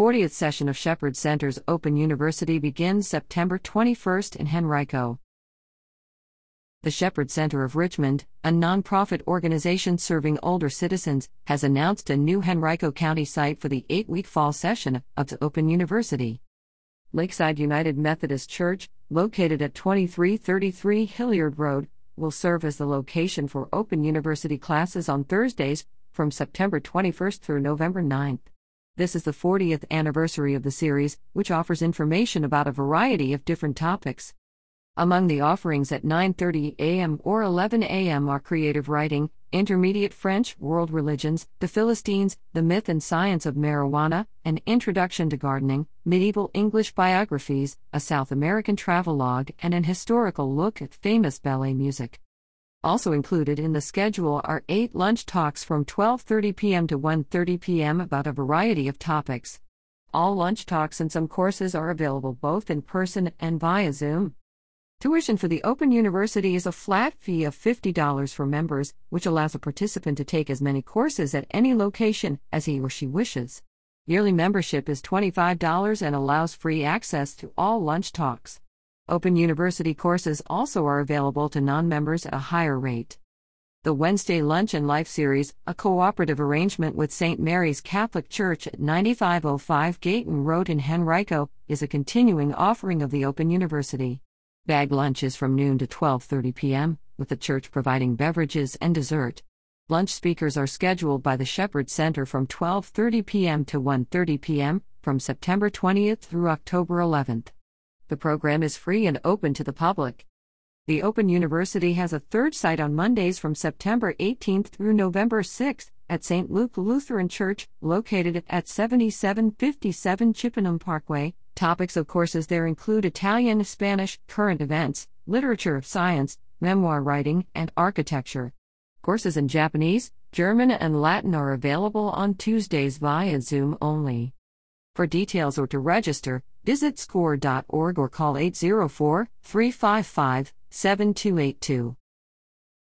40th session of Shepherd Center's Open University begins September 21st in Henrico. The Shepherd Center of Richmond, a nonprofit organization serving older citizens, has announced a new Henrico County site for the eight week fall session of the Open University. Lakeside United Methodist Church, located at 2333 Hilliard Road, will serve as the location for Open University classes on Thursdays from September 21st through November 9th. This is the 40th anniversary of the series, which offers information about a variety of different topics. Among the offerings at 9:30 a.m. or 11 a.m. are creative writing, intermediate French, world religions, the Philistines, the myth and science of marijuana, an introduction to gardening, medieval English biographies, a South American travelogue, and an historical look at famous ballet music. Also included in the schedule are 8 lunch talks from 12:30 p.m. to 1:30 p.m. about a variety of topics. All lunch talks and some courses are available both in person and via Zoom. Tuition for the Open University is a flat fee of $50 for members, which allows a participant to take as many courses at any location as he or she wishes. Yearly membership is $25 and allows free access to all lunch talks. Open University courses also are available to non members at a higher rate. The Wednesday Lunch and Life Series, a cooperative arrangement with St. Mary's Catholic Church at 9505 Gayton Road in Henrico, is a continuing offering of the Open University. Bag lunch is from noon to 12:30 p.m., with the church providing beverages and dessert. Lunch speakers are scheduled by the Shepherd Center from 12:30 p.m. to 1:30 p.m. from September 20th through October 11th. The program is free and open to the public. The Open University has a third site on Mondays from September 18th through November 6th at St. Luke Lutheran Church, located at 7757 Chippenham Parkway. Topics of courses there include Italian, Spanish, current events, literature, science, memoir writing, and architecture. Courses in Japanese, German, and Latin are available on Tuesdays via Zoom only. For details or to register, visit score.org or call 804 355 7282.